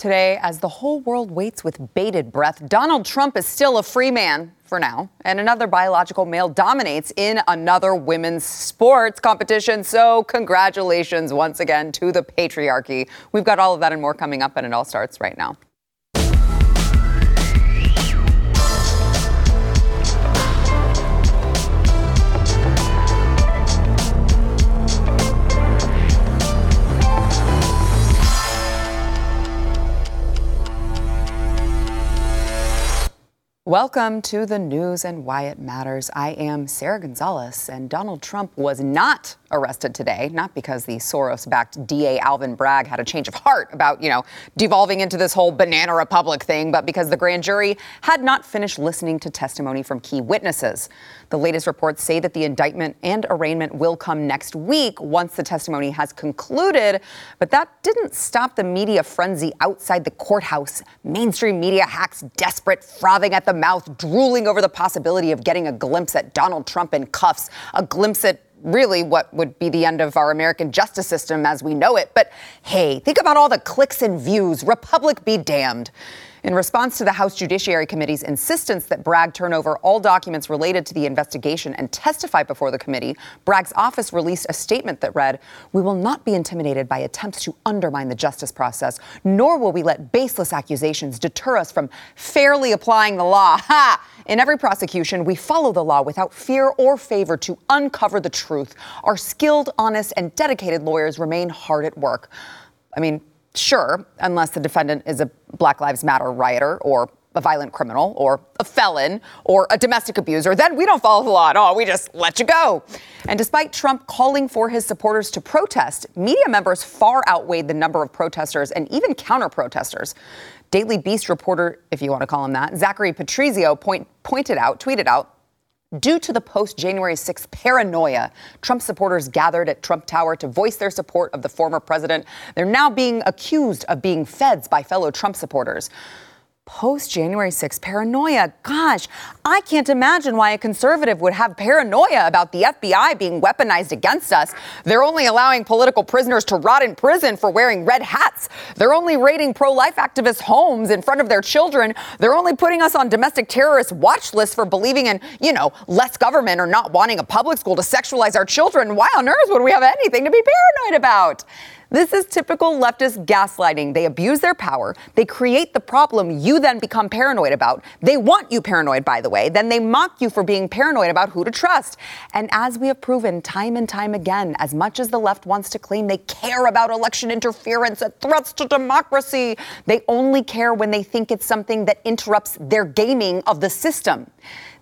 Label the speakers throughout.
Speaker 1: Today, as the whole world waits with bated breath, Donald Trump is still a free man for now, and another biological male dominates in another women's sports competition. So, congratulations once again to the patriarchy. We've got all of that and more coming up, and it all starts right now. Welcome to the news and why it matters. I am Sara Gonzales, and Donald Trump was not arrested today, not because the Soros backed DA Alvin Bragg had a change of heart about, you know, devolving into this whole banana republic thing, but because the grand jury had not finished listening to testimony from key witnesses. The latest reports say that the indictment and arraignment will come next week once the testimony has concluded. But that didn't stop the media frenzy outside the courthouse. Mainstream media hacks desperate, frothing at the mouth, drooling over the possibility of getting a glimpse at Donald Trump in cuffs, a glimpse at really what would be the end of our American justice system as we know it. But hey, think about all the clicks and views. Republic be damned. In response to the House Judiciary Committee's insistence that Bragg turn over all documents related to the investigation and testify before the committee, Bragg's office released a statement that read, We will not be intimidated by attempts to undermine the justice process, nor will we let baseless accusations deter us from fairly applying the law. Ha! In every prosecution, we follow the law without fear or favor to uncover the truth. Our skilled, honest, and dedicated lawyers remain hard at work. I mean, Sure, unless the defendant is a Black Lives Matter rioter or a violent criminal or a felon or a domestic abuser, then we don't follow the law at all. We just let you go. And despite Trump calling for his supporters to protest, media members far outweighed the number of protesters and even counter protesters. Daily Beast reporter, if you want to call him that, Zachary Petrizzo point, pointed out, tweeted out, Due to the post January 6th paranoia, Trump supporters gathered at Trump Tower to voice their support of the former president. They're now being accused of being feds by fellow Trump supporters post January 6th paranoia. Gosh, I can't imagine why a conservative would have paranoia about the FBI being weaponized against us. They're only allowing political prisoners to rot in prison for wearing red hats. They're only raiding pro life activists' homes in front of their children. They're only putting us on domestic terrorist watch lists for believing in, you know, less government or not wanting a public school to sexualize our children. Why on earth would we have anything to be paranoid about? This is typical leftist gaslighting. They abuse their power. They create the problem you then become paranoid about. They want you paranoid, by the way. Then they mock you for being paranoid about who to trust. And as we have proven time and time again, as much as the left wants to claim they care about election interference and threats to democracy, they only care when they think it's something that interrupts their gaming of the system.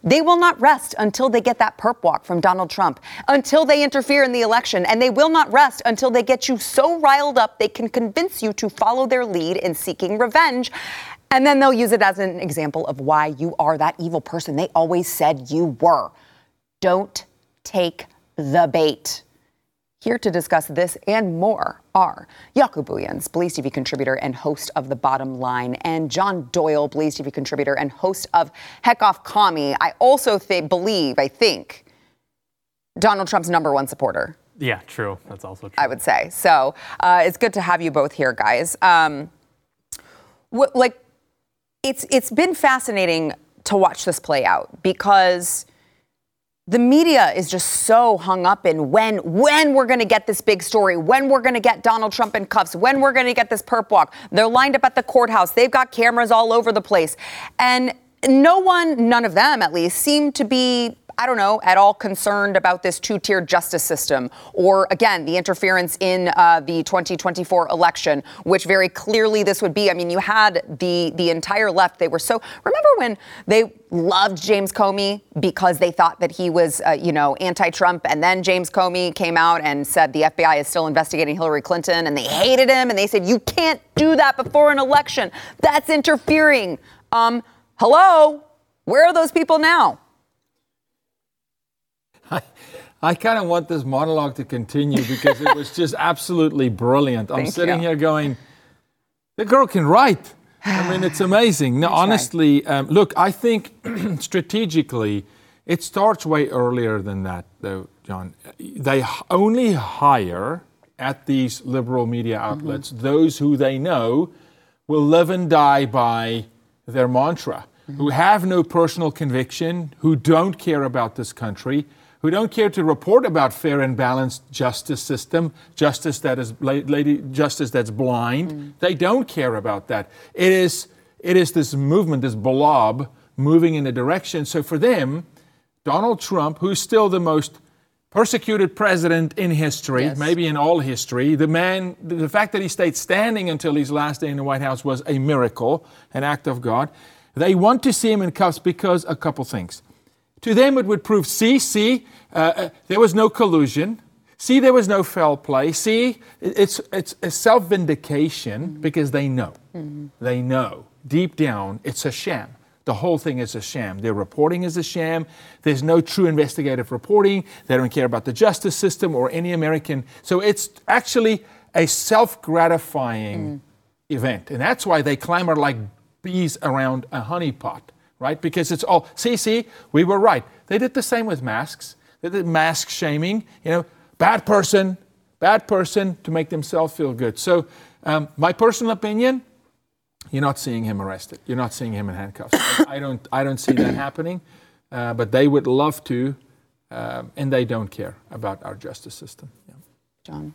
Speaker 1: They will not rest until they get that perp walk from Donald Trump, until they interfere in the election, and they will not rest until they get you so riled up they can convince you to follow their lead in seeking revenge. And then they'll use it as an example of why you are that evil person they always said you were. Don't take the bait. Here to discuss this and more are Jaco Booyens, Blaze TV contributor and host of The Bottom Line, and John Doyle, Blaze TV contributor and host of Heck Off Commie. I also th- believe, I think, Donald Trump's number one supporter.
Speaker 2: Yeah, true. That's also true.
Speaker 1: I would say. So uh, it's good to have you both here, guys. Um, wh- like, it's it's been fascinating to watch this play out because the media is just so hung up in when when we're going to get this big story, when we're going to get Donald Trump in cuffs, when we're going to get this perp walk. They're lined up at the courthouse. They've got cameras all over the place. And no one, none of them at least, seem to be I don't know, at all concerned about this two tier justice system or, again, the interference in uh, the 2024 election, which very clearly this would be. I mean, you had the, the entire left. They were so. Remember when they loved James Comey because they thought that he was, uh, you know, anti Trump, and then James Comey came out and said the FBI is still investigating Hillary Clinton, and they hated him, and they said, you can't do that before an election. That's interfering. Um, hello? Where are those people now?
Speaker 3: I, I kind of want this monologue to continue because it was just absolutely brilliant. I'm sitting you. here going, the girl can write. I mean, it's amazing. No, honestly, um, look, I think strategically, it starts way earlier than that, though, John. They only hire at these liberal media outlets mm-hmm. those who they know will live and die by their mantra, mm-hmm. who have no personal conviction, who don't care about this country, who don't care to report about fair and balanced justice system, justice that is lady, justice that's blind. Mm. They don't care about that. It is it is this movement, this blob moving in a direction. So for them, Donald Trump, who's still the most persecuted president in history, yes. maybe in all history. The man, the fact that he stayed standing until his last day in the White House was a miracle, an act of God. They want to see him in cuffs because a couple things. To them, it would prove see, see, uh, uh, there was no collusion. See, there was no foul play. See, it's, it's a self vindication mm-hmm. because they know. Mm-hmm. They know deep down it's a sham. The whole thing is a sham. Their reporting is a sham. There's no true investigative reporting. They don't care about the justice system or any American. So it's actually a self gratifying mm. event. And that's why they clamor like bees around a honeypot, right? Because it's all, see, see, we were right. They did the same with masks. They did mask shaming, you know, bad person, bad person to make themselves feel good. So, um, my personal opinion, you're not seeing him arrested. You're not seeing him in handcuffs. I, don't. I don't see that happening. Uh, but they would love to, uh, and they don't care about our justice system. Yeah.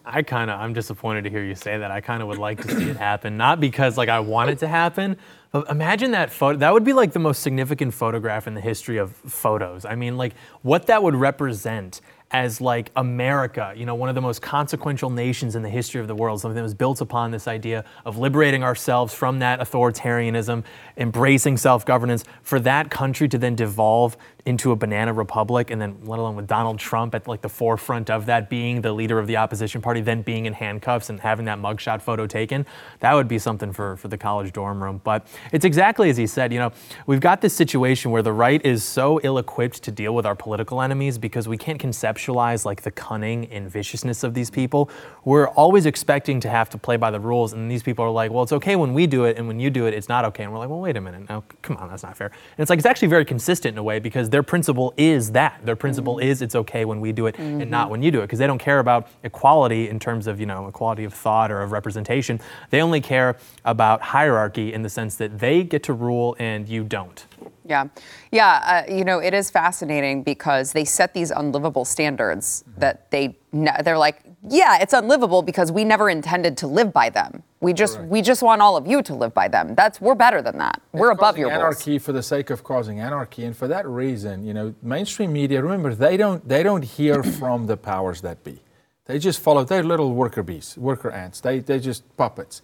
Speaker 2: I kind of. I'm disappointed to hear you say that. I kind of would like to see it happen, not because like I want it to happen, but imagine that photo. That would be like the most significant photograph in the history of photos. I mean, like what that would represent as like America, you know, one of the most consequential nations in the history of the world, something that was built upon this idea of liberating ourselves from that authoritarianism, embracing self-governance, for that country to then devolve into a banana republic, and then let alone with Donald Trump at like the forefront of that, being the leader of the opposition party, then being in handcuffs and having that mugshot photo taken, that would be something for, for the college dorm room. But it's exactly as he said, you know, we've got this situation where the right is so ill-equipped to deal with our political enemies because we can't conceptualize like the cunning and viciousness of these people. We're always expecting to have to play by the rules, and these people are like, well, it's okay when we do it, and when you do it, it's not okay. And we're like, well, wait a minute, now, come on, that's not fair. And it's like it's actually very consistent in a way because their principle is that. Their principle mm-hmm. is it's okay when we do it mm-hmm. and not mm-hmm. when you do it because they don't care about equality in terms of, you know, equality of thought or of representation. They only care about hierarchy in the sense that they get to rule and you don't.
Speaker 1: Yeah. Yeah. Uh, you know, it is fascinating because they set these unlivable standards mm-hmm. that they, they're like, yeah, it's unlivable because we never intended to live by them. We just Correct. we just want all of you to live by them. That's we're better than that. It's we're above your
Speaker 3: anarchy
Speaker 1: rules.
Speaker 3: for the sake of causing anarchy, and for that reason, you know, mainstream media. Remember, they don't they don't hear from the powers that be. They just follow. They're little worker bees, worker ants. They they're just puppets.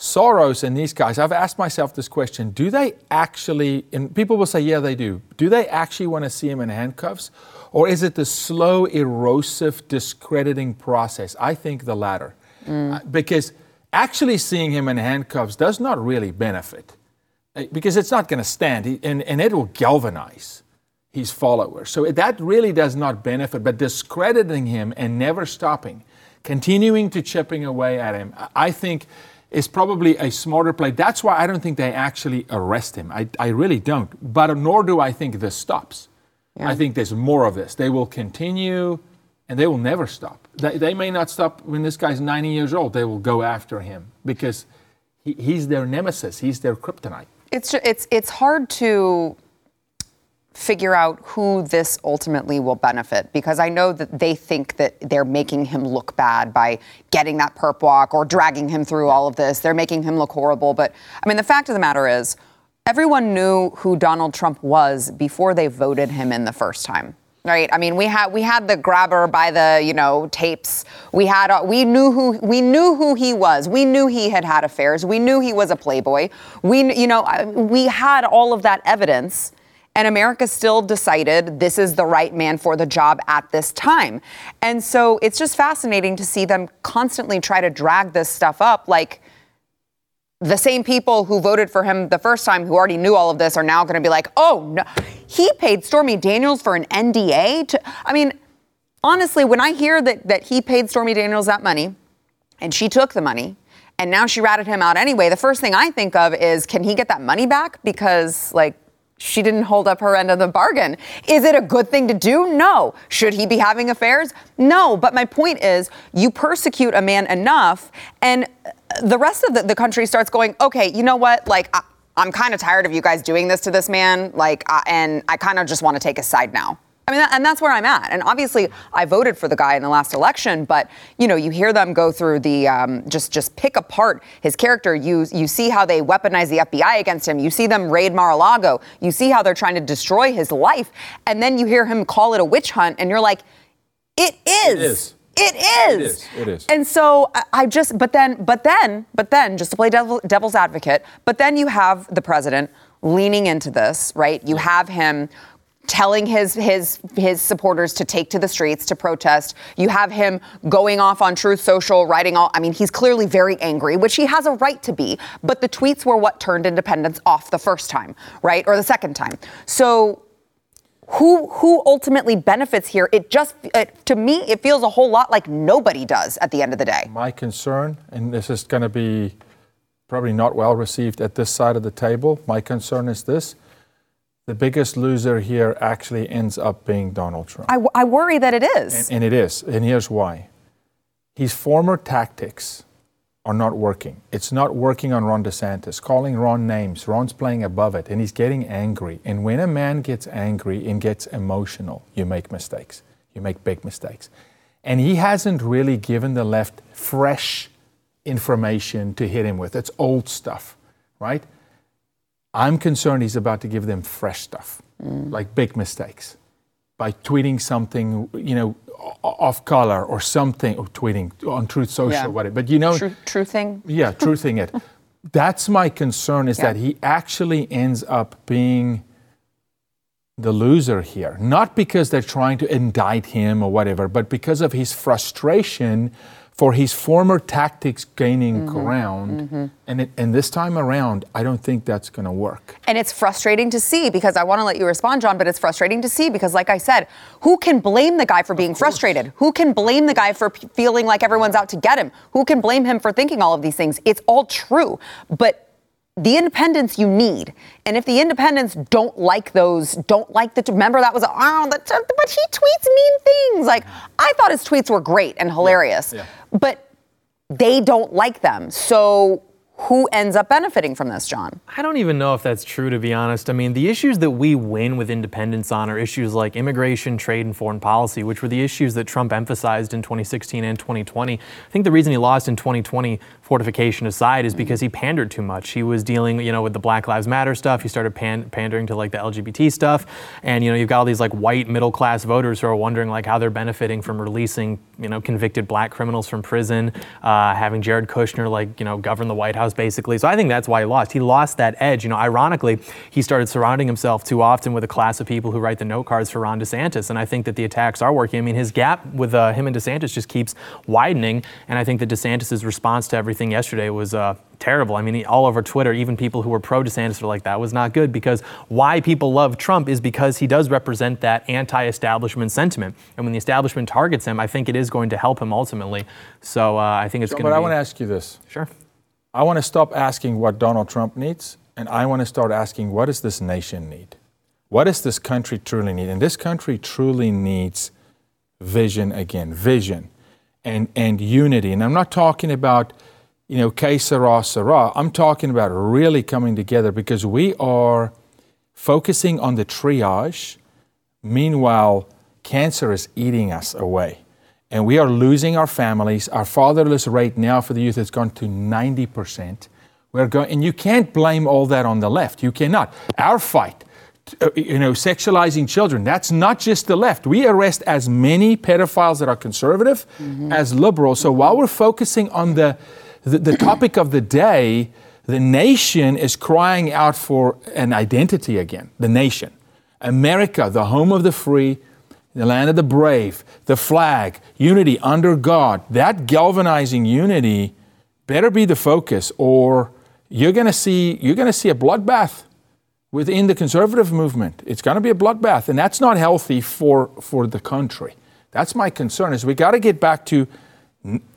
Speaker 3: Soros and these guys. I've asked myself this question: Do they actually? And people will say, yeah, they do. Do they actually want to see him in handcuffs? Or is it the slow, erosive, discrediting process? I think the latter. Mm. Uh, because actually seeing him in handcuffs does not really benefit, uh, because it's not going to stand, and, and it will galvanize his followers. So that really does not benefit, but discrediting him and never stopping, continuing to chipping away at him, I think is probably a smarter play. That's why I don't think they actually arrest him. I, I really don't. But nor do I think this stops. Yeah. I think there's more of this. They will continue and they will never stop. They, they may not stop when this guy's 90 years old. They will go after him because he, he's their nemesis, he's their kryptonite.
Speaker 1: It's, it's, it's hard to figure out who this ultimately will benefit because I know that they think that they're making him look bad by getting that perp walk or dragging him through all of this. They're making him look horrible. But I mean, the fact of the matter is, everyone knew who Donald Trump was before they voted him in the first time. Right. I mean, we had we had the grabber by the you know tapes. We had uh, we knew who we knew who he was. We knew he had had affairs. We knew he was a playboy. We you know we had all of that evidence, and America still decided this is the right man for the job at this time. And so it's just fascinating to see them constantly try to drag this stuff up, like the same people who voted for him the first time, who already knew all of this, are now going to be like, oh, no, he paid Stormy Daniels for an NDA. To, I mean, honestly, when I hear that, that he paid Stormy Daniels that money and she took the money and now she ratted him out anyway, the first thing I think of is, can he get that money back? Because, like, she didn't hold up her end of the bargain. Is it a good thing to do? No. Should he be having affairs? No. But my point is, you persecute a man enough, and the rest of the, the country starts going, okay, you know what? Like, I, am kind of tired of you guys doing this to this man. Like, and I kind of just want to take a side now. I mean, and that's where I'm at. And obviously, I voted for the guy in the last election, but you know, you hear them go through the um, just just pick apart his character. You you see how they weaponize the FBI against him. You see them raid Mar-a-Lago. You see how they're trying to destroy his life, and then you hear him call it a witch hunt, and you're like, it is. It is. It is.
Speaker 3: It is. It is.
Speaker 1: And so I just, but then, but then, but then, just to play devil, devil's advocate, but then you have the president leaning into this, right? You have him telling his his his supporters to take to the streets to protest. You have him going off on Truth Social, writing all. I mean, he's clearly very angry, which he has a right to be. But the tweets were what turned independents off the first time, right, or the second time. So. Who, who ultimately benefits here? It just, it, to me, it feels a whole lot like nobody does at the end of the day.
Speaker 3: My concern, and this is going to be probably not well received at this side of the table, my concern is this the biggest loser here actually ends up being Donald Trump.
Speaker 1: I, I worry that it is.
Speaker 3: And, and, it is. And here's why his former tactics are not working. It's not working on Ron DeSantis, calling Ron names. Ron's playing above it, and he's getting angry. And when a man gets angry and gets emotional, you make mistakes. You make big mistakes. And he hasn't really given the left fresh information to hit him with. It's old stuff, right? I'm concerned he's about to give them fresh stuff, mm. like big mistakes, by tweeting something, you know, off color or something, or tweeting on Truth Social, yeah. whatever. But you know,
Speaker 1: true, true.
Speaker 3: Yeah, truthing it. That's my concern is yeah. that he actually ends up being the loser here, not because they're trying to indict him or whatever, but because of his frustration for his former tactics gaining mm-hmm. ground. Mm-hmm. And, it, and this time around, I don't think that's going to work.
Speaker 1: And it's frustrating to see because I want to let you respond, John, but it's frustrating to see because, like I said, who can blame the guy for being frustrated? Who can blame the guy for p- feeling like everyone's out to get him? Who can blame him for thinking all of these things? It's all true. But the independents you need. And if the independents don't like those, don't like the, remember that was, oh, but he tweets mean things. Like, I thought his tweets were great and hilarious, yeah, yeah. but they don't like them. So who ends up benefiting from this, John?
Speaker 2: I don't even know if that's true, to be honest. I mean, the issues that we win with independents on are issues like immigration, trade, and foreign policy, which were the issues that Trump emphasized in 2016 and 2020. I think the reason he lost in 2020 fortification aside is because he pandered too much. He was dealing, you know, with the Black Lives Matter stuff. He started pan- pandering to like the LGBT stuff, and you know, you've got all these like white middle class voters who are wondering like how they're benefiting from releasing, you know, convicted black criminals from prison, uh, having Jared Kushner like you know govern the White House basically. So I think that's why he lost. He lost that edge. You know, ironically, he started surrounding himself too often with a class of people who write the note cards for Ron DeSantis, and I think that the attacks are working. I mean, his gap with uh, him and DeSantis just keeps widening, and I think that DeSantis's response to everything thing yesterday was uh, terrible. I mean, all over Twitter, even people who were pro DeSantis were like, that was not good because why people love Trump is because he does represent that anti establishment sentiment. And when the establishment targets him, I think it is going to help him ultimately. So uh, I think it's going to
Speaker 3: But
Speaker 2: I
Speaker 3: want to ask you this.
Speaker 2: Sure.
Speaker 3: I want to stop asking what Donald Trump needs, and I want to start asking what does this nation need? What does this country truly need? And this country truly needs vision again, vision and, and unity. And I'm not talking about you know, que sera, sera. I'm talking about really coming together because we are focusing on the triage. Meanwhile, cancer is eating us away. And we are losing our families. Our fatherless rate now for the youth has gone to 90%. We're going, and you can't blame all that on the left. You cannot. Our fight, uh, you know, sexualizing children, that's not just the left. We arrest as many pedophiles that are conservative mm-hmm. as liberal. So while we're focusing on the the, the topic of the day, the nation is crying out for an identity again. The nation. America, the home of the free, the land of the brave, the flag, unity under God. That galvanizing unity better be the focus, or you're going to see you're going to see a bloodbath within the conservative movement. It's going to be a bloodbath, and that's not healthy for for the country. That's my concern. Is we got to get back to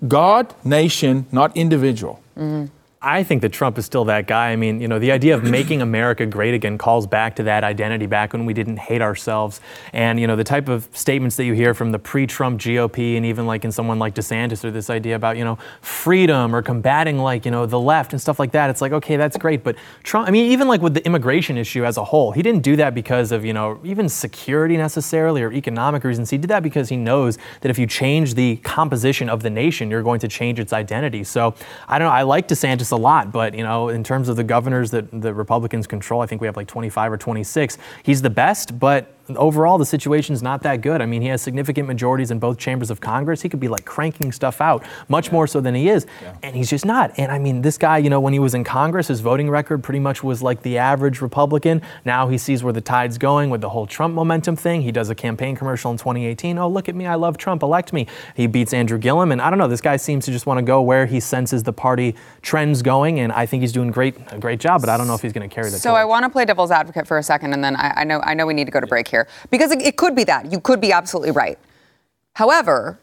Speaker 3: God, nation, not individual.
Speaker 1: Mm-hmm.
Speaker 2: I think that Trump is still that guy. I mean, you know, the idea of making America great again calls back to that identity back when we didn't hate ourselves. And, you know, the type of statements that you hear from the pre Trump GOP and even like in someone like DeSantis or this idea about, you know, freedom or combating like, you know, the left and stuff like that. It's like, okay, that's great. But Trump, I mean, even like with the immigration issue as a whole, he didn't do that because of, you know, even security necessarily or economic reasons. He did that because he knows that if you change the composition of the nation, you're going to change its identity. So I don't know. I like DeSantis a lot, but you know, in terms of the governors that the Republicans control, I think we have like 25 or 26. He's the best, but overall the situation's not that good. I mean, he has significant majorities in both chambers of Congress. He could be like cranking stuff out much yeah. more so than he is, yeah. and he's just not. And I mean, this guy, you know, when he was in Congress, his voting record pretty much was like the average Republican. Now he sees where the tide's going with the whole Trump momentum thing. He does a campaign commercial in 2018. Oh, look at me, I love Trump, elect me. He beats Andrew Gillum, and I don't know. This guy seems to just want to go where he senses the party trends going, and I think he's doing great, a great job. But I don't know if he's going to carry the.
Speaker 1: So torch. I want to play devil's advocate for a second, and then I, I know I know we need to go to break here because it, it could be that. You could be absolutely right. However,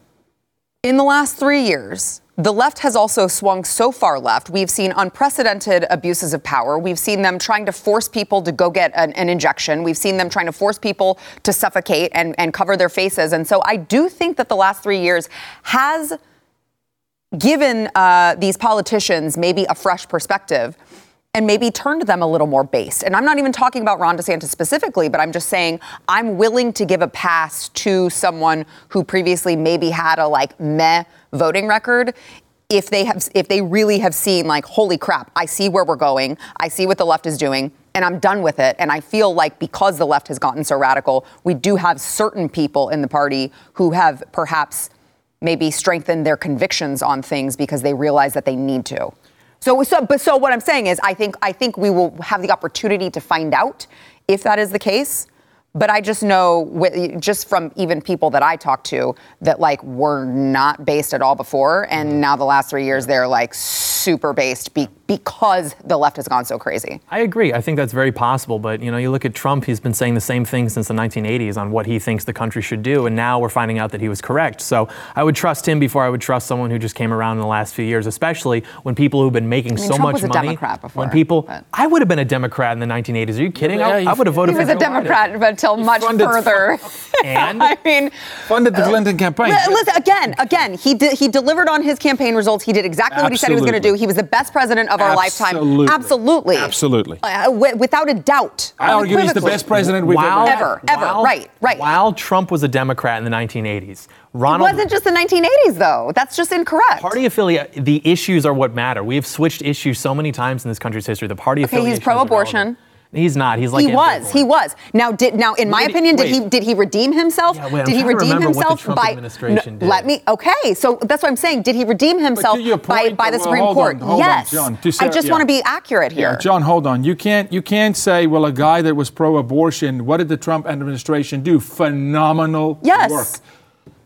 Speaker 1: in the last three years, the left has also swung so far left. We've seen unprecedented abuses of power. We've seen them trying to force people to go get an, an, injection. We've seen them trying to force people to suffocate and, and cover their faces. And so I do think that the last three years has given uh, these politicians maybe a fresh perspective and maybe turned them a little more based. And I'm not even talking about Ron DeSantis specifically, but I'm just saying I'm willing to give a pass to someone who previously maybe had a like meh voting record if they have if they really have seen like holy crap, I see where we're going. I see what the left is doing and I'm done with it. And I feel like because the left has gotten so radical, we do have certain people in the party who have perhaps maybe strengthened their convictions on things because they realize that they need to. So, so, but so what I'm saying is, I think I think we will have the opportunity to find out if that is the case. But I just know, just from even people that I talk to, that like were not based at all before, and mm-hmm. now the last three years they're like super based be- because the left has gone so crazy.
Speaker 2: I agree. I think that's very possible. But you know, you look at Trump; he's been saying the same thing since the 1980s on what he thinks the country should do, and now we're finding out that he was correct. So I would trust him before I would trust someone who just came around in the last few years, especially when people who've been making
Speaker 1: I mean,
Speaker 2: so
Speaker 1: Trump
Speaker 2: much
Speaker 1: was
Speaker 2: a money.
Speaker 1: Democrat before,
Speaker 2: when people, but. I would have been a Democrat in the 1980s. Are you kidding? Yeah, I, I would have voted
Speaker 1: for. He was
Speaker 2: a
Speaker 1: Democrat until much further.
Speaker 2: and
Speaker 1: I mean,
Speaker 3: funded the uh, Clinton campaign.
Speaker 1: Listen, again, again, he did, he delivered on his campaign results. He did exactly Absolutely. what he said he was going to do. He was the best president of our
Speaker 3: Absolutely.
Speaker 1: lifetime. Absolutely.
Speaker 3: Absolutely.
Speaker 1: Uh, w- without a doubt.
Speaker 3: I argue he's the best president we've
Speaker 1: while,
Speaker 3: ever,
Speaker 1: ever, ever. right, right.
Speaker 2: While Trump was a Democrat in the 1980s, Ronald
Speaker 1: it wasn't just the 1980s though. That's just incorrect.
Speaker 2: Party affiliate. The issues are what matter. We have switched issues so many times in this country's history. The party
Speaker 1: okay, he's pro-abortion.
Speaker 2: He's not. He's like
Speaker 1: he was. He was. Now, did now in my wait, opinion, did he did he redeem himself?
Speaker 2: Yeah, wait,
Speaker 1: did he redeem himself
Speaker 2: by? No,
Speaker 1: let me. Okay, so that's what I'm saying. Did he redeem himself by, by the well, Supreme Court?
Speaker 3: On,
Speaker 1: yes.
Speaker 3: On,
Speaker 1: John. Sara, I just yeah. want to be accurate here.
Speaker 3: Yeah, John, hold on. You can't you can't say well a guy that was pro-abortion. What did the Trump administration do? Phenomenal
Speaker 1: yes.
Speaker 3: work.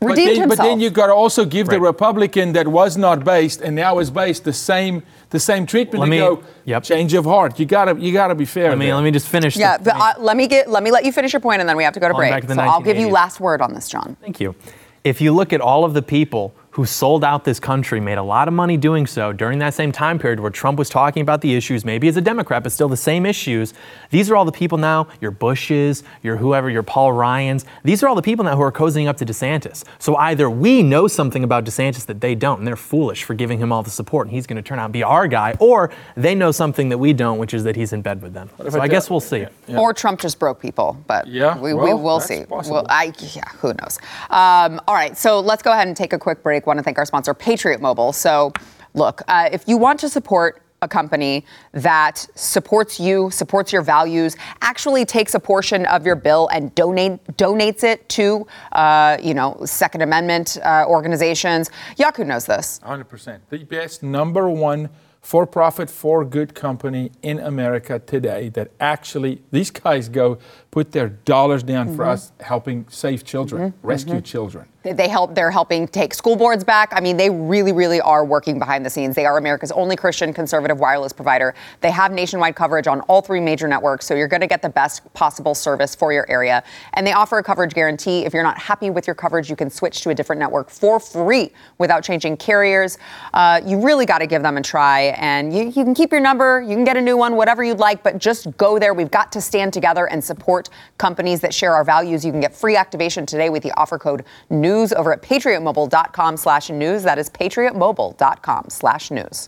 Speaker 1: Redeemed
Speaker 3: but then,
Speaker 1: himself.
Speaker 3: But then you got to also give right. the Republican that was not based and now is based the same the same treatment.
Speaker 2: Let
Speaker 3: me,
Speaker 2: go, yep.
Speaker 3: change of heart. You gotta you gotta be fair.
Speaker 2: Let me
Speaker 3: there.
Speaker 2: let me just finish.
Speaker 1: Yeah,
Speaker 2: the,
Speaker 1: but uh, let me get let me let you finish your point and then we have to go to break.
Speaker 2: To
Speaker 1: so I'll give you last word on this, John.
Speaker 2: Thank you. If you look at all of the people who sold out this country, made a lot of money doing so during that same time period where Trump was talking about the issues, maybe as a Democrat, but still the same issues. These are all the people now, your Bushes, your whoever, your Paul Ryans. These are all the people now who are cozying up to DeSantis. So either we know something about DeSantis that they don't, and they're foolish for giving him all the support, and he's going to turn out and be our guy, or they know something that we don't, which is that he's in bed with them. So I, I guess we'll see.
Speaker 1: Yeah. Or Trump just broke people, but
Speaker 3: yeah,
Speaker 1: we,
Speaker 3: well,
Speaker 1: we will see. Well, I, yeah, who knows? Um, all right, so let's go ahead and take a quick break. Want to thank our sponsor. Patriot Mobile. So, look, uh, if you want to support a company that supports you, supports your values, actually takes a portion of your bill and donate donates it to, uh, you know, Second Amendment uh, organizations. Jaco knows this.
Speaker 3: 100%. The best number one for profit, for good company in America today that actually, these guys go put their dollars down mm-hmm. for us helping save children, mm-hmm. rescue mm-hmm. children.
Speaker 1: They help. They're helping take school boards back. I mean, they really, really are working behind the scenes. They are America's only Christian conservative wireless provider. They have nationwide coverage on all three major networks, so you're going to get the best possible service for your area. And they offer a coverage guarantee. If you're not happy with your coverage, you can switch to a different network for free without changing carriers. Uh, you really got to give them a try. And you, you can keep your number, you can get a new one, whatever you'd like, but just go there. We've got to stand together and support companies that share our values. You can get free activation today with the offer code news over at patriotmobile.com slash news. That is patriotmobile.com slash news.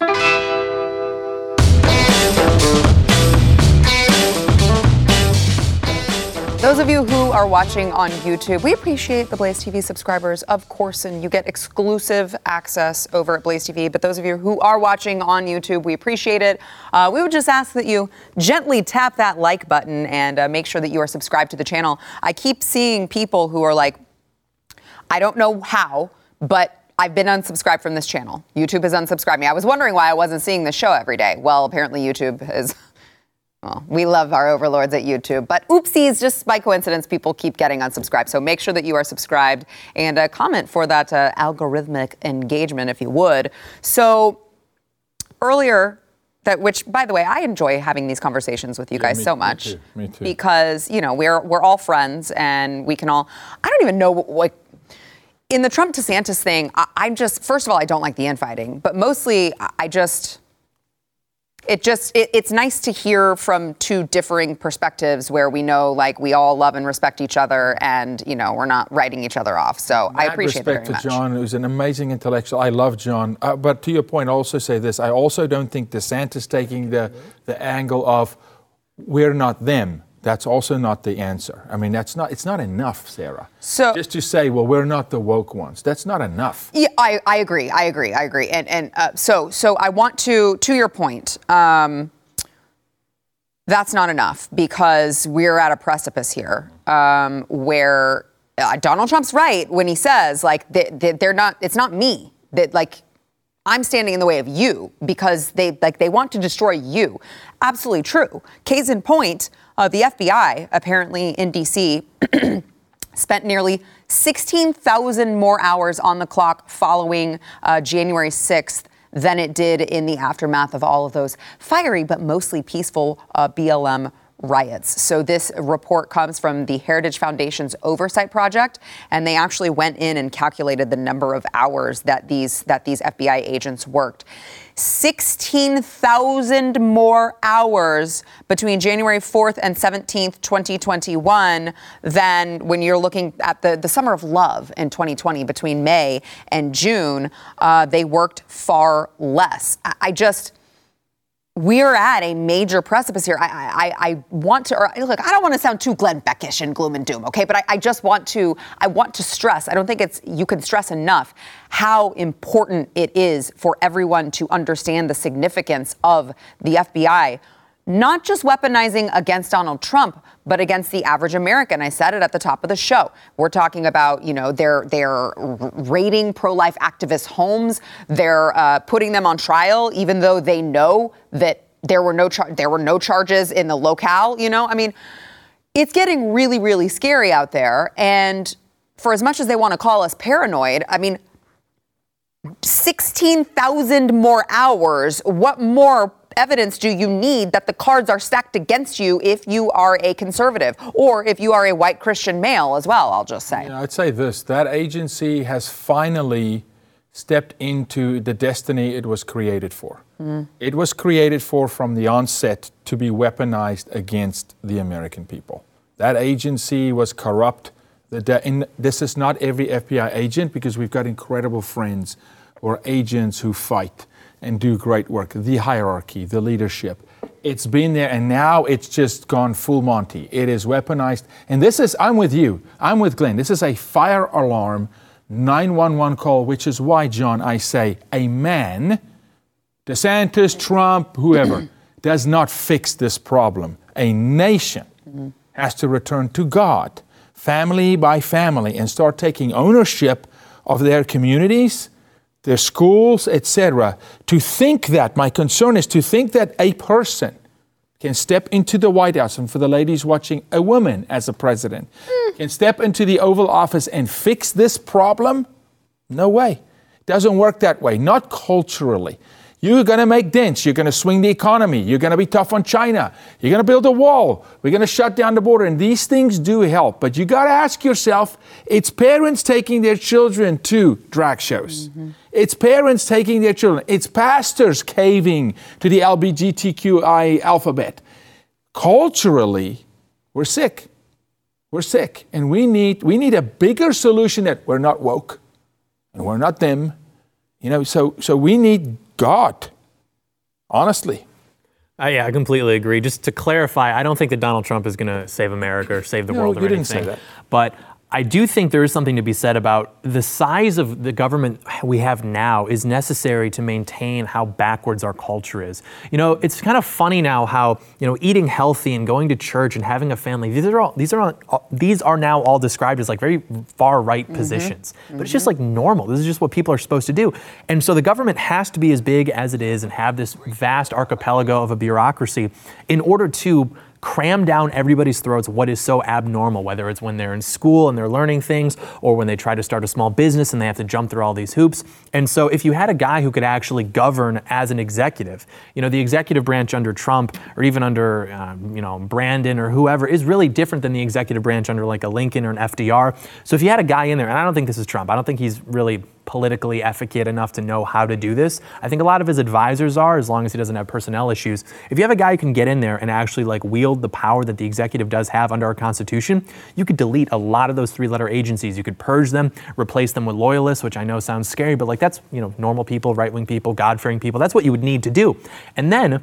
Speaker 1: Those of you who are watching on YouTube, we appreciate the Blaze TV subscribers, of course, and you get exclusive access over at Blaze TV. But those of you who are watching on YouTube, we appreciate it. Uh, we would just ask that you gently tap that like button and uh, make sure that you are subscribed to the channel. I keep seeing people who are like, I don't know how, but I've been unsubscribed from this channel. YouTube has unsubscribed me. I was wondering why I wasn't seeing the show every day. Well, apparently YouTube is well, we love our overlords at YouTube, but oopsies, just by coincidence, people keep getting unsubscribed. So make sure that you are subscribed and uh, comment for that uh, algorithmic engagement if you would. So earlier, that which by the way, I enjoy having these conversations with you
Speaker 3: Yeah,
Speaker 1: guys
Speaker 3: me-
Speaker 1: so
Speaker 3: me
Speaker 1: much
Speaker 3: too, me too.
Speaker 1: because you know we're we're all friends and we can all. I don't even know like in the Trump DeSantis thing. I, I'm just first of all, I don't like the infighting, but mostly I- I just it just it, it's nice to hear from two differing perspectives where we know like we all love and respect each other and you know we're not writing each other off so i
Speaker 3: Mad
Speaker 1: appreciate that
Speaker 3: respect
Speaker 1: very much
Speaker 3: to John, who's an amazing intellectual. I love John. Uh, but to your point, I'll also say this. I also don't think DeSantis taking the, the angle of we're not them. That's also not the answer. I mean, that's not. It's not enough, Sara.
Speaker 1: So-
Speaker 3: just to say, well, we're not the woke ones. That's not enough.
Speaker 1: yeah i, I agree i agree i agree and and uh, so so i want to to your point um, that's not enough because we're at a precipice here um, where uh, Donald Trump's right when he says like they, they're not. It's not me that like I'm standing in the way of you because they like they want to destroy you. Absolutely true. Case in point, uh, the FBI apparently in D.C. spent nearly 16,000 more hours on the clock following uh, January 6th than it did in the aftermath of all of those fiery but mostly peaceful uh, BLM riots. So this report comes from the Heritage Foundation's oversight project and they actually went in and calculated the number of hours that these that these FBI agents worked. 16,000 more hours between January 4th and 17th, 2021 than when you're looking at the, the summer of love in 2020 between May and June. Uh, they worked far less. I, I just we're at a major precipice here. I, I, I want to, or, look, I don't want to sound too Glenn Beckish and gloom and doom, okay? But I, I just want to, I want to stress, I don't think it's, you can stress enough how important it is for everyone to understand the significance of the FBI, not just weaponizing against Donald Trump, but against the average American. I said it at the top of the show. We're talking about, you know, they're they're raiding pro-life activists' homes. They're uh, putting them on trial, even though they know that there were no char- there were no charges in the locale. You know, I mean, it's getting really, really scary out there. And for as much as they want to call us paranoid, I mean, 16,000 more hours. What more evidence do you need that the cards are stacked against you if you are a conservative or if you are a white Christian male as well? I'll just say.
Speaker 3: I'd say this that agency has finally stepped into the destiny it was created for. Hmm. It was created for, from the onset, to be weaponized against the American people. That agency was corrupt. The de- in, this is not every FBI agent because we've got incredible friends or agents who fight and do great work. The hierarchy, the leadership. It's been there and now it's just gone full Monty. It is weaponized. And this is, I'm with you, I'm with Glenn. This is a fire alarm 911 call, which is why, John, I say a man, DeSantis, Trump, whoever, does not fix this problem. A nation mm-hmm. has to return to God, family by family, and start taking ownership of their communities, their schools, etc. To think that, my concern is to think that a person can step into the White House, and for the ladies watching, a woman as a president, can step into the Oval Office and fix this problem? No way. Doesn't work that way, not culturally. You're going to make dents. You're going to swing the economy. You're going to be tough on China. You're going to build a wall. We're going to shut down the border. And these things do help. But you got to ask yourself it's parents taking their children to drag shows. Mm-hmm. It's parents taking their children. It's pastors caving to the LGBTQI alphabet. Culturally, we're sick. We're sick. And we need, we need a bigger solution that we're not woke and we're not them. You know, so, so we need God, honestly.
Speaker 2: Uh, yeah, I completely agree. Just to clarify, I don't think that Donald Trump is going to save America or save the
Speaker 3: no,
Speaker 2: world or anything.
Speaker 3: Didn't say that.
Speaker 2: But I do think there is something to be said about the size of the government we have now is necessary to maintain how backwards our culture is. You know, it's kind of funny now how, you know, eating healthy and going to church and having a family, these are all these are all, these are now all described as like very far right mm-hmm. positions. But mm-hmm. it's just like normal. This is just what people are supposed to do. And so the government has to be as big as it is and have this vast archipelago of a bureaucracy in order to cram down everybody's throats what is so abnormal, whether it's when they're in school and they're learning things or when they try to start a small business and they have to jump through all these hoops. And so if you had a guy who could actually govern as an executive, you know, the executive branch under Trump or even under, um, you know, Brandon or whoever is really different than the executive branch under like a Lincoln or an FDR. So if you had a guy in there, and I don't think this is Trump, I don't think he's really politically efficient enough to know how to do this. I think a lot of his advisors are, as long as he doesn't have personnel issues. If you have a guy who can get in there and actually like wield the power that the executive does have under our Constitution, you could delete a lot of those three-letter agencies. You could purge them, replace them with loyalists, which I know sounds scary, but like that's you know normal people, right-wing people, God-fearing people. That's what you would need to do. And then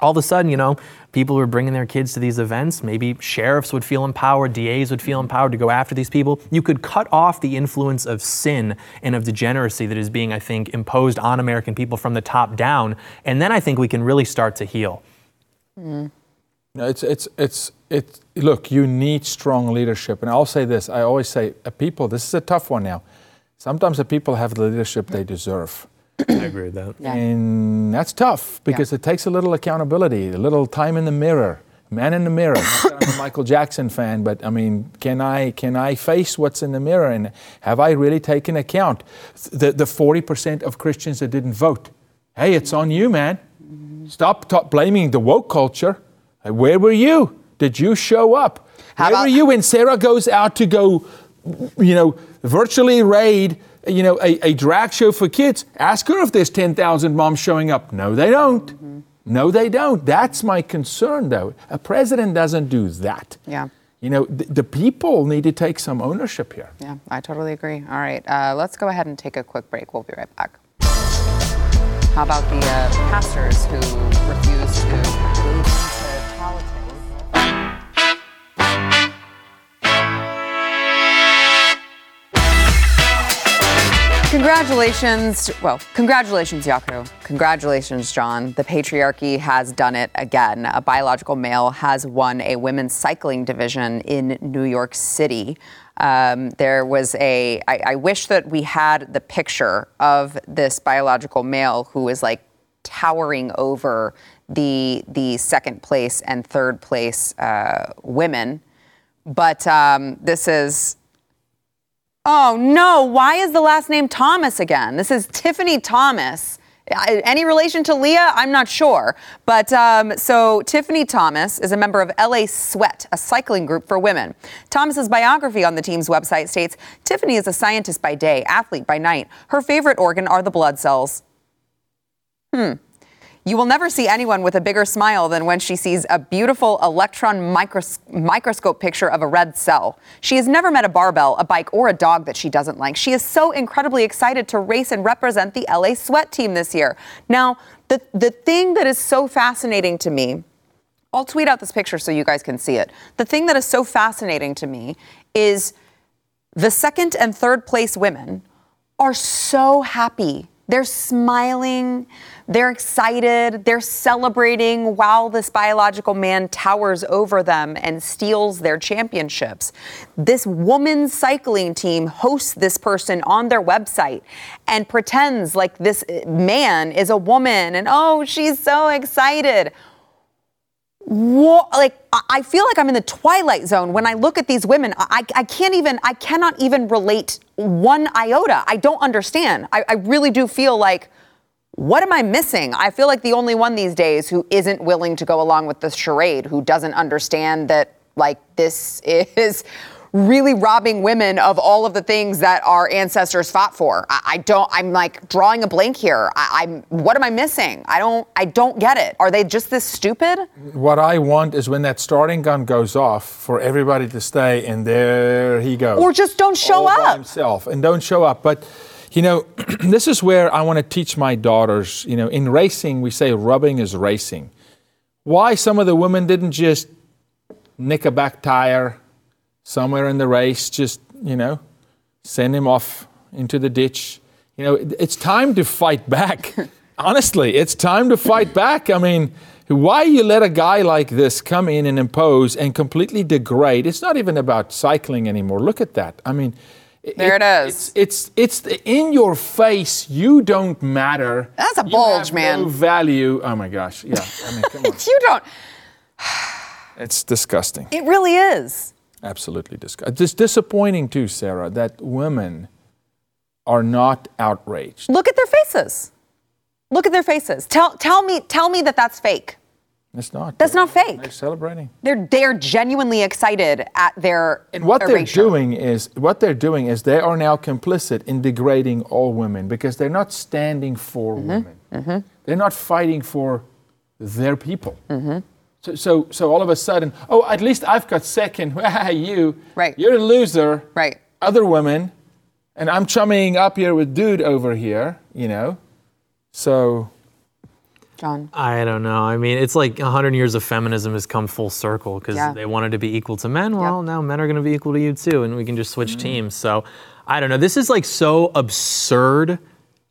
Speaker 2: all of a sudden, you know, people who are bringing their kids to these events, maybe sheriffs would feel empowered, DAs would feel empowered to go after these people. You could cut off the influence of sin and of degeneracy that is being, I think, imposed on American people from the top down. And then I think we can really start to heal.
Speaker 3: Mm. No, it's, it's, it's, it's, look, you need strong leadership. And I'll say this I always say, people, this is a tough one now. Sometimes the people have the leadership they deserve.
Speaker 2: I agree with that.
Speaker 3: Yeah. And that's tough because yeah. it takes a little accountability, a little time in the mirror. Man in the mirror. I'm a Michael Jackson fan, but I mean, can I can I face what's in the mirror and have I really taken account the the 40% of Christians that didn't vote? Hey, it's on you, man. Stop t- blaming the woke culture. Where were you? Did you show up? How Where about- were you when Sara goes out to go, you know, virtually raid you know, a, a drag show for kids, ask her if there's 10,000 moms showing up. No, they don't. Mm-hmm. No, they don't. That's my concern, though. A president doesn't do that.
Speaker 1: Yeah.
Speaker 3: You know, th- the people need to take some ownership here.
Speaker 1: Yeah, I totally agree. All right, uh, let's go ahead and take a quick break. We'll be right back. How about the uh, pastors who refuse to Congratulations. Well, congratulations, Jaco. Congratulations, John. The patriarchy has done it again. A biological male has won a women's cycling division in New York City. Um, there was a. I, I wish that we had the picture of this biological male who is like towering over the the second place and third place uh, women. But um, this is Oh no, why is the last name Thomas again? This is Tiffany Thomas. Any relation to Lia? I'm not sure. But um, so Tiffany Thomas is a member of LA Sweat, a cycling group for women. Thomas's biography on the team's website states Tiffany is a scientist by day, athlete by night. Her favorite organ are the blood cells. Hmm. You will never see anyone with a bigger smile than when she sees a beautiful electron micros- microscope picture of a red cell. She has never met a barbell, a bike, or a dog that she doesn't like. She is so incredibly excited to race and represent the LA Sweat team this year. Now, the, the thing that is so fascinating to me, I'll tweet out this picture so you guys can see it. The thing that is so fascinating to me is the second and third place women are so happy. They're smiling. They're excited, they're celebrating while this biological man towers over them and steals their championships. This woman's cycling team hosts this person on their website and pretends like this man is a woman and oh, she's so excited. What, like I feel like I'm in the twilight zone when I look at these women. I, I can't even, I cannot even relate one iota. I don't understand. I, I really do feel like what am I missing? I feel like the only one these days who isn't willing to go along with this charade, who doesn't understand that, like, this is really robbing women of all of the things that our ancestors fought for. I, I don't. I'm like drawing a blank here. I, am What am I missing? I don't. I don't get it. Are they just this stupid?
Speaker 3: What I want is when that starting gun goes off, for everybody to stay, and there he goes.
Speaker 1: Or just don't show
Speaker 3: all
Speaker 1: up.
Speaker 3: By himself, and don't show up. But you know, this is where I want to teach my daughters. You know, in racing, we say rubbing is racing. Why some of the women didn't just nick a back tire somewhere in the race, just, you know, send him off into the ditch. You know, it's time to fight back. Honestly, it's time to fight back. I mean, why you let a guy like this come in and impose and completely degrade? It's not even about cycling anymore. Look at that. I mean,
Speaker 1: there it, it
Speaker 3: is. It's, it's, it's in your face. You don't matter.
Speaker 1: That's a bulge, man.
Speaker 3: No value. Oh my gosh. Yeah. I mean, come on.
Speaker 1: you don't.
Speaker 3: it's disgusting.
Speaker 1: It really is.
Speaker 3: Absolutely disgusting. It's disappointing too, Sara, that women are not outraged.
Speaker 1: Look at their faces. Look at their faces. Tell, tell me, tell me that that's fake.
Speaker 3: It's not.
Speaker 1: That's not fake.
Speaker 3: They're celebrating.
Speaker 1: They're they're genuinely excited at their.
Speaker 3: And what
Speaker 1: erasure.
Speaker 3: they're doing is what they're doing is they are now complicit in degrading all women because they're not standing for mm-hmm. women. Mm-hmm. They're not fighting for their people. Mm-hmm. So, so, so all of a sudden, oh, at least I've got second. you,
Speaker 1: right?
Speaker 3: You're a loser,
Speaker 1: right?
Speaker 3: Other women, and I'm chumming up here with dude over here. You know, so
Speaker 1: John?
Speaker 2: I don't know. I mean, it's like 100 years of feminism has come full circle because yeah. they wanted to be equal to men. Well, yep. now men are going to be equal to you too, and we can just switch mm. teams. So I don't know. This is like so absurd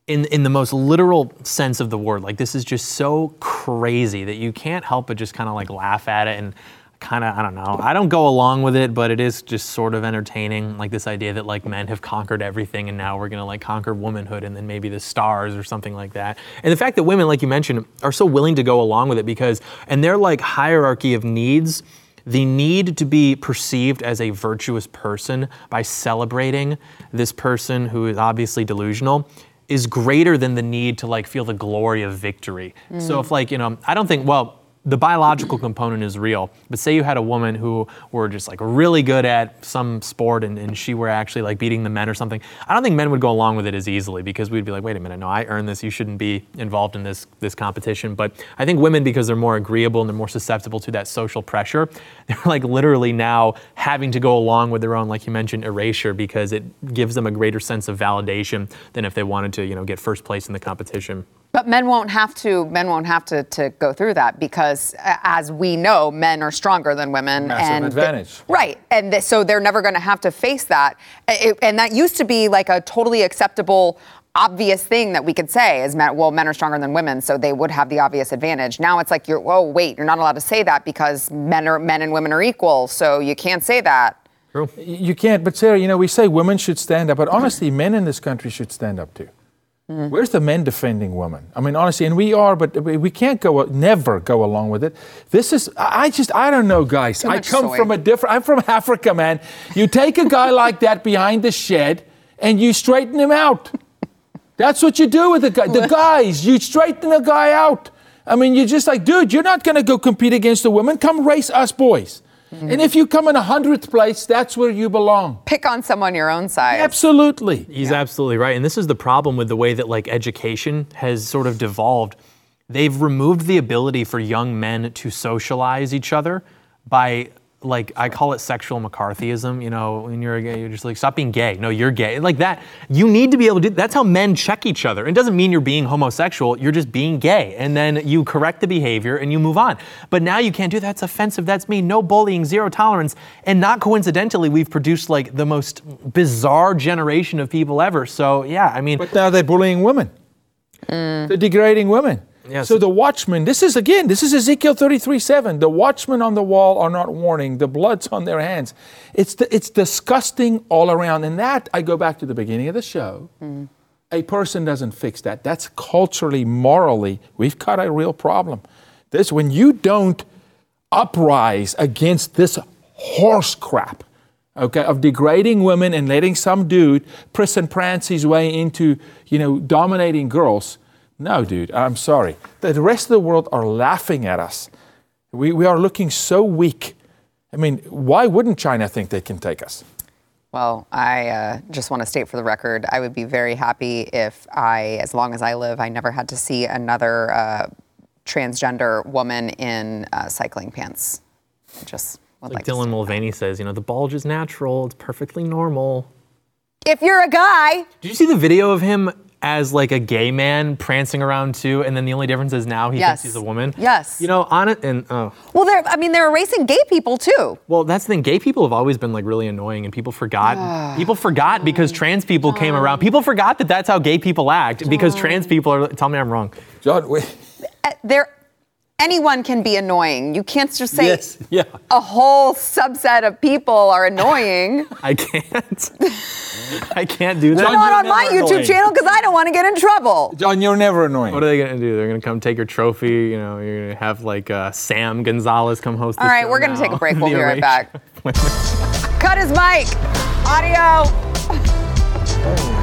Speaker 2: in in the most literal sense of the word. Like this is just so crazy that you can't help but just kind of like laugh at it and kind of I don't know. I don't go along with it, but it is just sort of entertaining. Like this idea that like men have conquered everything and now we're gonna like conquer womanhood and then maybe the stars or something like that. And the fact that women, like you mentioned, are so willing to go along with it because and their like hierarchy of needs. The need to be perceived as a virtuous person by celebrating this person who is obviously delusional is greater than the need to like feel the glory of victory. Mm. So if like, you know, I don't think, well, the biological component is real. But say you had a woman who were just like really good at some sport and, and she were actually like beating the men or something. I don't think men would go along with it as easily because we'd be like, wait a minute, no, I earned this. You shouldn't be involved in this this competition. But I think women, because they're more agreeable and they're more susceptible to that social pressure, they're like literally now having to go along with their own, like you mentioned, erasure because it gives them a greater sense of validation than if they wanted to, you know, get first place in the competition.
Speaker 1: But men won't have to. Men won't have to, to go through that because, as we know, men are stronger than women.
Speaker 3: Massive
Speaker 1: and
Speaker 3: advantage.
Speaker 1: right, and so they're never going to have to face that. It, and that used to be like a totally acceptable, obvious thing that we could say is, men, well, men are stronger than women, so they would have the obvious advantage. Now it's like you're, oh, wait, you're not allowed to say that because men are men and women are equal, so you can't say that.
Speaker 3: True. You can't. But Sara, you know, we say women should stand up, but honestly, men in this country should stand up too. Mm. Where's the men defending women? I mean, honestly, and we are, but we can't go, never go along with it. This is, I just, I don't know, guys. I come
Speaker 1: soy.
Speaker 3: from a different, I'm from Africa, man. You take a guy like that behind the shed and you straighten him out. That's what you do with the guy. The guys, you straighten a guy out. I mean, you're just like, dude, you're not going to go compete against the women. Come race us boys. Mm-hmm. And if you come in a hundredth place, that's where you belong.
Speaker 1: Pick on someone your own size.
Speaker 3: Absolutely.
Speaker 2: He's yeah. absolutely right. And this is the problem with the way that like education has sort of devolved. They've removed the ability for young men to socialize each other by like I call it sexual McCarthyism. You know, when you're gay, you're just like stop being gay. No, you're gay. Like that. You need to be able to do. That's how men check each other. It doesn't mean you're being homosexual. You're just being gay, and then you correct the behavior and you move on. But now you can't do that. That's offensive. That's me. No bullying. Zero tolerance. And not coincidentally, we've produced like the most bizarre generation of people ever. So yeah, I mean.
Speaker 3: But now they're bullying women. Mm. They're degrading women. Yes. So the watchmen, this is again, this is Ezekiel 33 7. The watchmen on the wall are not warning, the blood's on their hands. It's, the, it's disgusting all around. And that, I go back to the beginning of the show. Mm. A person doesn't fix that. That's culturally, morally, we've got a real problem. This, when you don't uprise against this horse crap, okay, of degrading women and letting some dude press and prance his way into, you know, dominating girls No, dude, I'm sorry. The rest of the world are laughing at us. We, we are looking so weak. I mean, why wouldn't China think they can take us?
Speaker 1: Well, I uh, just want to state for the record, I would be very happy if I, as long as I live, I never had to see another uh, transgender woman in uh, cycling pants. Just
Speaker 2: like, like Dylan Mulvaney says, you know, the bulge is natural, it's perfectly normal.
Speaker 1: If you're a guy.
Speaker 2: Did you see the video of him as like a gay man prancing around too, and then the only difference is now he yes. thinks he's a woman.
Speaker 1: Yes.
Speaker 2: You know, on it and oh.
Speaker 1: Well, they're I mean they're erasing gay people too.
Speaker 2: Well, that's the thing. Gay people have always been like really annoying, and people forgot. people forgot because trans people John. came around. People forgot that that's how gay people act John. because trans people are. Tell me I'm wrong.
Speaker 3: John, wait.
Speaker 1: Uh, they're anyone can be annoying. You can't just say
Speaker 3: yes, yeah.
Speaker 1: a whole subset of people are annoying.
Speaker 2: I can't. I can't do that.
Speaker 1: John, not on my YouTube annoying. channel because I don't want to get in trouble.
Speaker 3: John, you're never annoying.
Speaker 2: What are they going to do? They're going to come take your trophy. You know, you're going to have like uh, Sam Gonzalez come host.
Speaker 1: All right, we're going to take a break. We'll be right back. Cut his mic. Audio.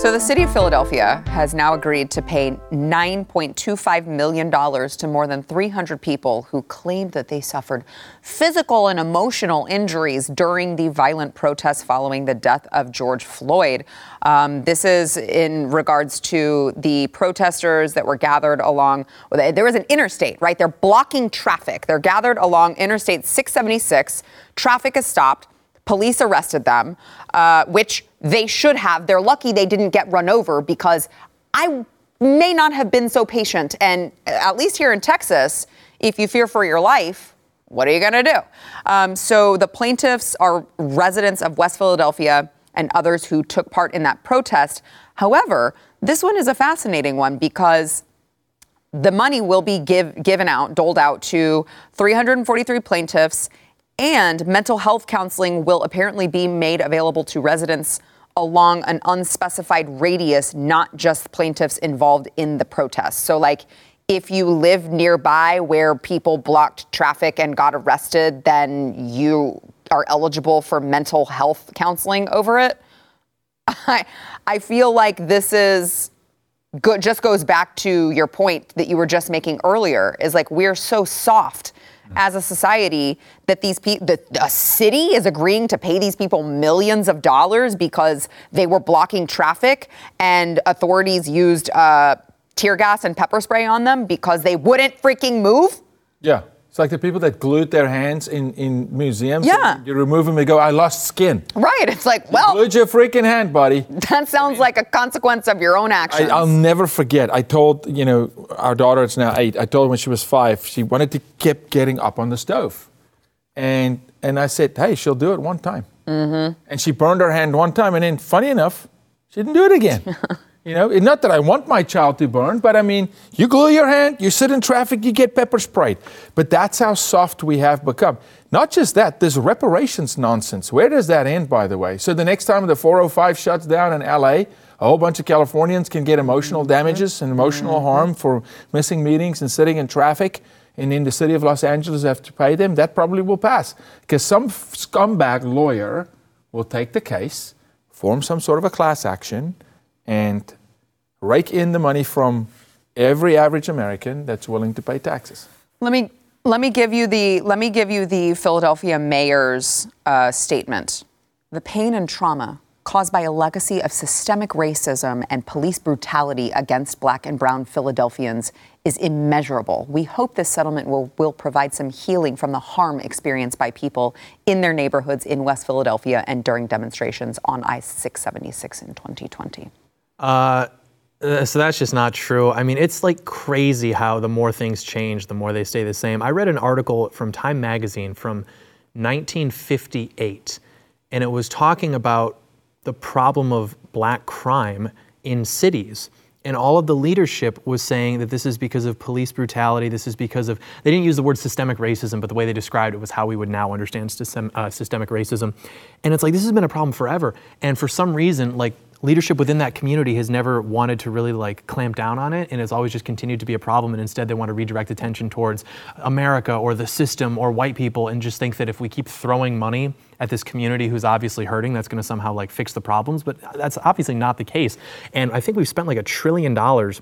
Speaker 1: So, the city of Philadelphia has now agreed to pay $9.25 million to more than 300 people who claimed that they suffered physical and emotional injuries during the violent protests following the death of George Floyd. Um, this is in regards to the protesters that were gathered along, there was an interstate, right? They're blocking traffic. They're gathered along Interstate 676. Traffic is stopped. Police arrested them, uh, which they should have. They're lucky they didn't get run over because I may not have been so patient. And at least here in Texas, if you fear for your life, what are you going to do? Um, so the plaintiffs are residents of West Philadelphia and others who took part in that protest. However, this one is a fascinating one because the money will be give, given out, doled out to 343 plaintiffs, and mental health counseling will apparently be made available to residents along an unspecified radius, not just plaintiffs involved in the protest. So, like, if you live nearby where people blocked traffic and got arrested, then you are eligible for mental health counseling over it. I, I feel like this is good, just goes back to your point that you were just making earlier is like we're so soft as a society that these people, the city is agreeing to pay these people millions of dollars because they were blocking traffic and authorities used uh, tear gas and pepper spray on them because they wouldn't freaking move?
Speaker 3: Yeah. It's like the people that glued their hands in, in museums.
Speaker 1: Yeah.
Speaker 3: You remove them, they go, I lost skin.
Speaker 1: Right. It's like, well.
Speaker 3: You glued your freaking hand, buddy.
Speaker 1: That sounds like a consequence of your own actions.
Speaker 3: I, will never forget. I told, you know, our daughter, it's now eight, I told her when she was five, she wanted to keep getting up on the stove. And, and I said, hey, she'll do it one time.
Speaker 1: Mm-hmm.
Speaker 3: And she burned her hand one time. And then, funny enough, she didn't do it again. You know, not that I want my child to burn, but I mean, you glue your hand, you sit in traffic, you get pepper sprayed. But that's how soft we have become. Not just that, this reparations nonsense. Where does that end, by the way? So the next time the 405 shuts down in LA, a whole bunch of Californians can get emotional damages and emotional mm-hmm. harm for missing meetings and sitting in traffic. And in the city of Los Angeles have to pay them. That probably will pass because some scumbag lawyer will take the case, form some sort of a class action, and rake in the money from every average American that's willing to pay taxes.
Speaker 1: Let me let me give you the let me give you the Philadelphia mayor's uh, statement. The pain and trauma caused by a legacy of systemic racism and police brutality against black and brown Philadelphians is immeasurable. We hope this settlement will, will provide some healing from the harm experienced by people in their neighborhoods in West Philadelphia and during demonstrations on I 676 in 2020.
Speaker 2: Uh, uh, so that's just not true. I mean, it's like crazy how the more things change, the more they stay the same. I read an article from Time Magazine from 1958, and it was talking about the problem of black crime in cities. And all of the leadership was saying that this is because of police brutality. This is because of, they didn't use the word systemic racism, but the way they described it was how we would now understand system, uh, systemic racism. And it's like, this has been a problem forever. And for some reason, like leadership within that community has never wanted to really like clamp down on it and has always just continued to be a problem and instead they want to redirect attention towards America or the system or white people and just think that if we keep throwing money at this community who's obviously hurting that's going to somehow like fix the problems but that's obviously not the case and I think we've spent like a trillion dollars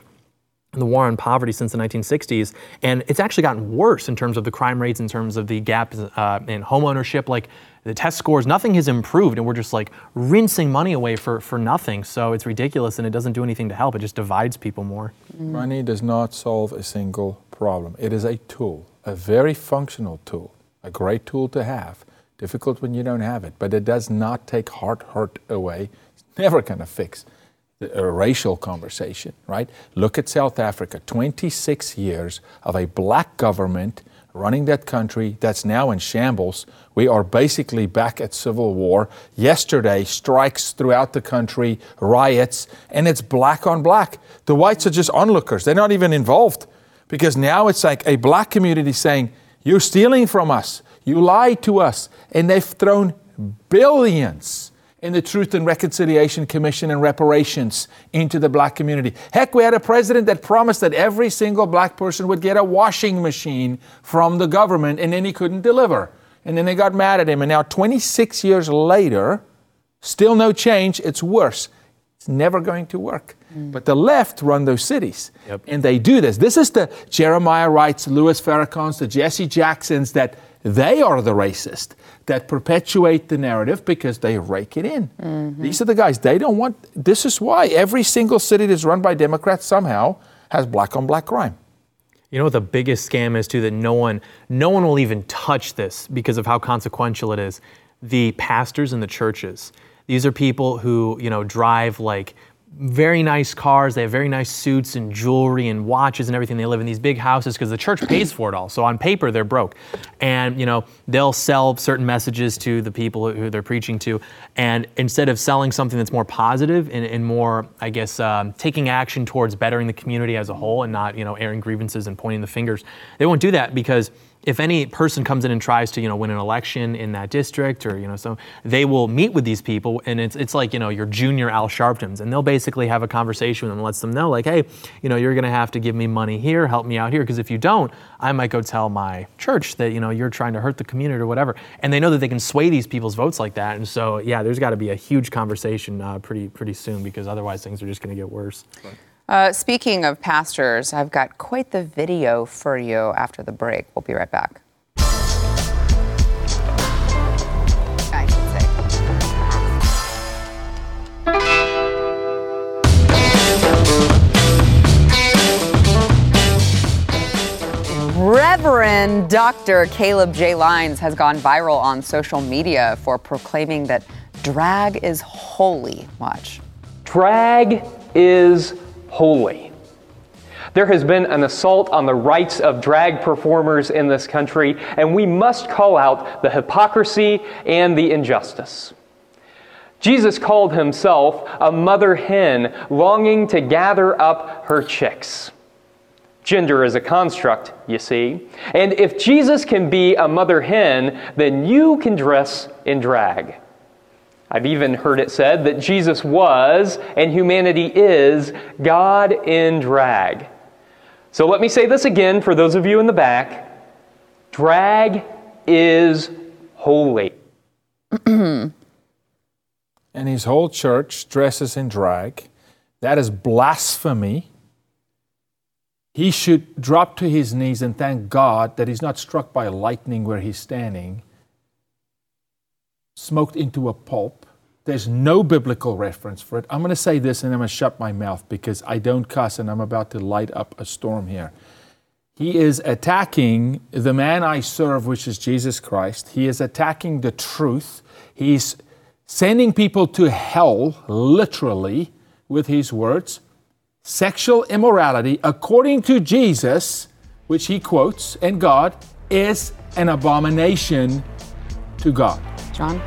Speaker 2: in the war on poverty since the 1960s, and it's actually gotten worse in terms of the crime rates, in terms of the gap uh, in home ownership. Like the test scores, nothing has improved, and we're just like rinsing money away for, for nothing. So it's ridiculous, and it doesn't do anything to help. It just divides people more.
Speaker 3: Money does not solve a single problem. It is a tool, a very functional tool, a great tool to have. Difficult when you don't have it, but it does not take heart hurt away. It's never going to fix a racial conversation, right? Look at South Africa 26 years of a black government running that country that's now in shambles. We are basically back at civil war. Yesterday, strikes throughout the country, riots, and it's black on black. The whites are just onlookers, they're not even involved because now it's like a black community saying, You're stealing from us, you lied to us, and they've thrown billions in the Truth and Reconciliation Commission and reparations into the black community. Heck, we had a president that promised that every single black person would get a washing machine from the government, and then he couldn't deliver. And then they got mad at him. And now, 26 years later, still no change. It's worse. It's never going to work. Mm. But the left run those cities. Yep. And they do this. This is the Jeremiah Wrights, Louis Farrakhan's, the Jesse Jacksons that they are the racist that perpetuate the narrative because they rake it in. Mm-hmm. These are the guys. They don't want. This is why every single city that's run by Democrats somehow has black on black crime.
Speaker 2: You know what the biggest scam is too that no one no one will even touch this because of how consequential it is. The pastors in the churches. These are people who, you know, drive like very nice cars. They have very nice suits and jewelry and watches and everything. They live in these big houses because the church pays for it all. So on paper, they're broke. And, you know, they'll sell certain messages to the people who they're preaching to. And instead of selling something that's more positive and, and more, I guess, um, taking action towards bettering the community as a whole and not, you know, airing grievances and pointing the fingers, they won't do that because – if any person comes in and tries to you know win an election in that district or you know so they will meet with these people and it's it's like you know your junior Al Sharptons and they'll basically have a conversation with them and lets them know like hey you know you're going to have to give me money here help me out here because if you don't I might go tell my church that you know you're trying to hurt the community or whatever and they know that they can sway these people's votes like that and so yeah there's got to be a huge conversation uh, pretty pretty soon because otherwise things are just going to get worse. Right.
Speaker 1: Uh, speaking of pastors, I've got quite the video for you after the break. We'll be right back. Reverend Dr. Caleb J. Lines has gone viral on social media for proclaiming that drag is holy. Watch.
Speaker 4: Drag is holy. There has been an assault on the rights of drag performers in this country, and we must call out the hypocrisy and the injustice. Jesus called himself a mother hen longing to gather up her chicks. Gender is a construct, you see. And if Jesus can be a mother hen, then you can dress in drag. I've even heard it said that Jesus was, and humanity is, God in drag. So let me say this again for those of you in the back drag is holy.
Speaker 3: and his whole church dresses in drag. That is blasphemy. He should drop to his knees and thank God that he's not struck by lightning where he's standing smoked into a pulp. There's no biblical reference for it. I'm going to say this and I'm going to shut my mouth because I don't cuss and I'm about to light up a storm here. He is attacking the man I serve, which is Jesus Christ. He is attacking the truth. He's sending people to hell, literally, with his words. Sexual immorality, according to Jesus, which he quotes, and God, is an abomination to God.
Speaker 1: John?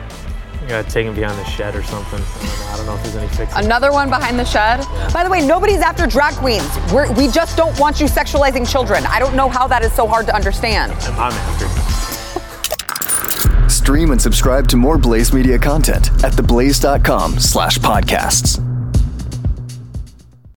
Speaker 2: You gotta take him behind the shed or something. I don't know, I don't know if there's any fix.
Speaker 1: Another one behind the shed. Yeah. By the way, nobody's after drag queens. We're, we just don't want you sexualizing children. I don't know how that is so hard to understand.
Speaker 2: I'm after.
Speaker 5: Stream and subscribe to more Blaze Media content at theblaze.com slash podcasts.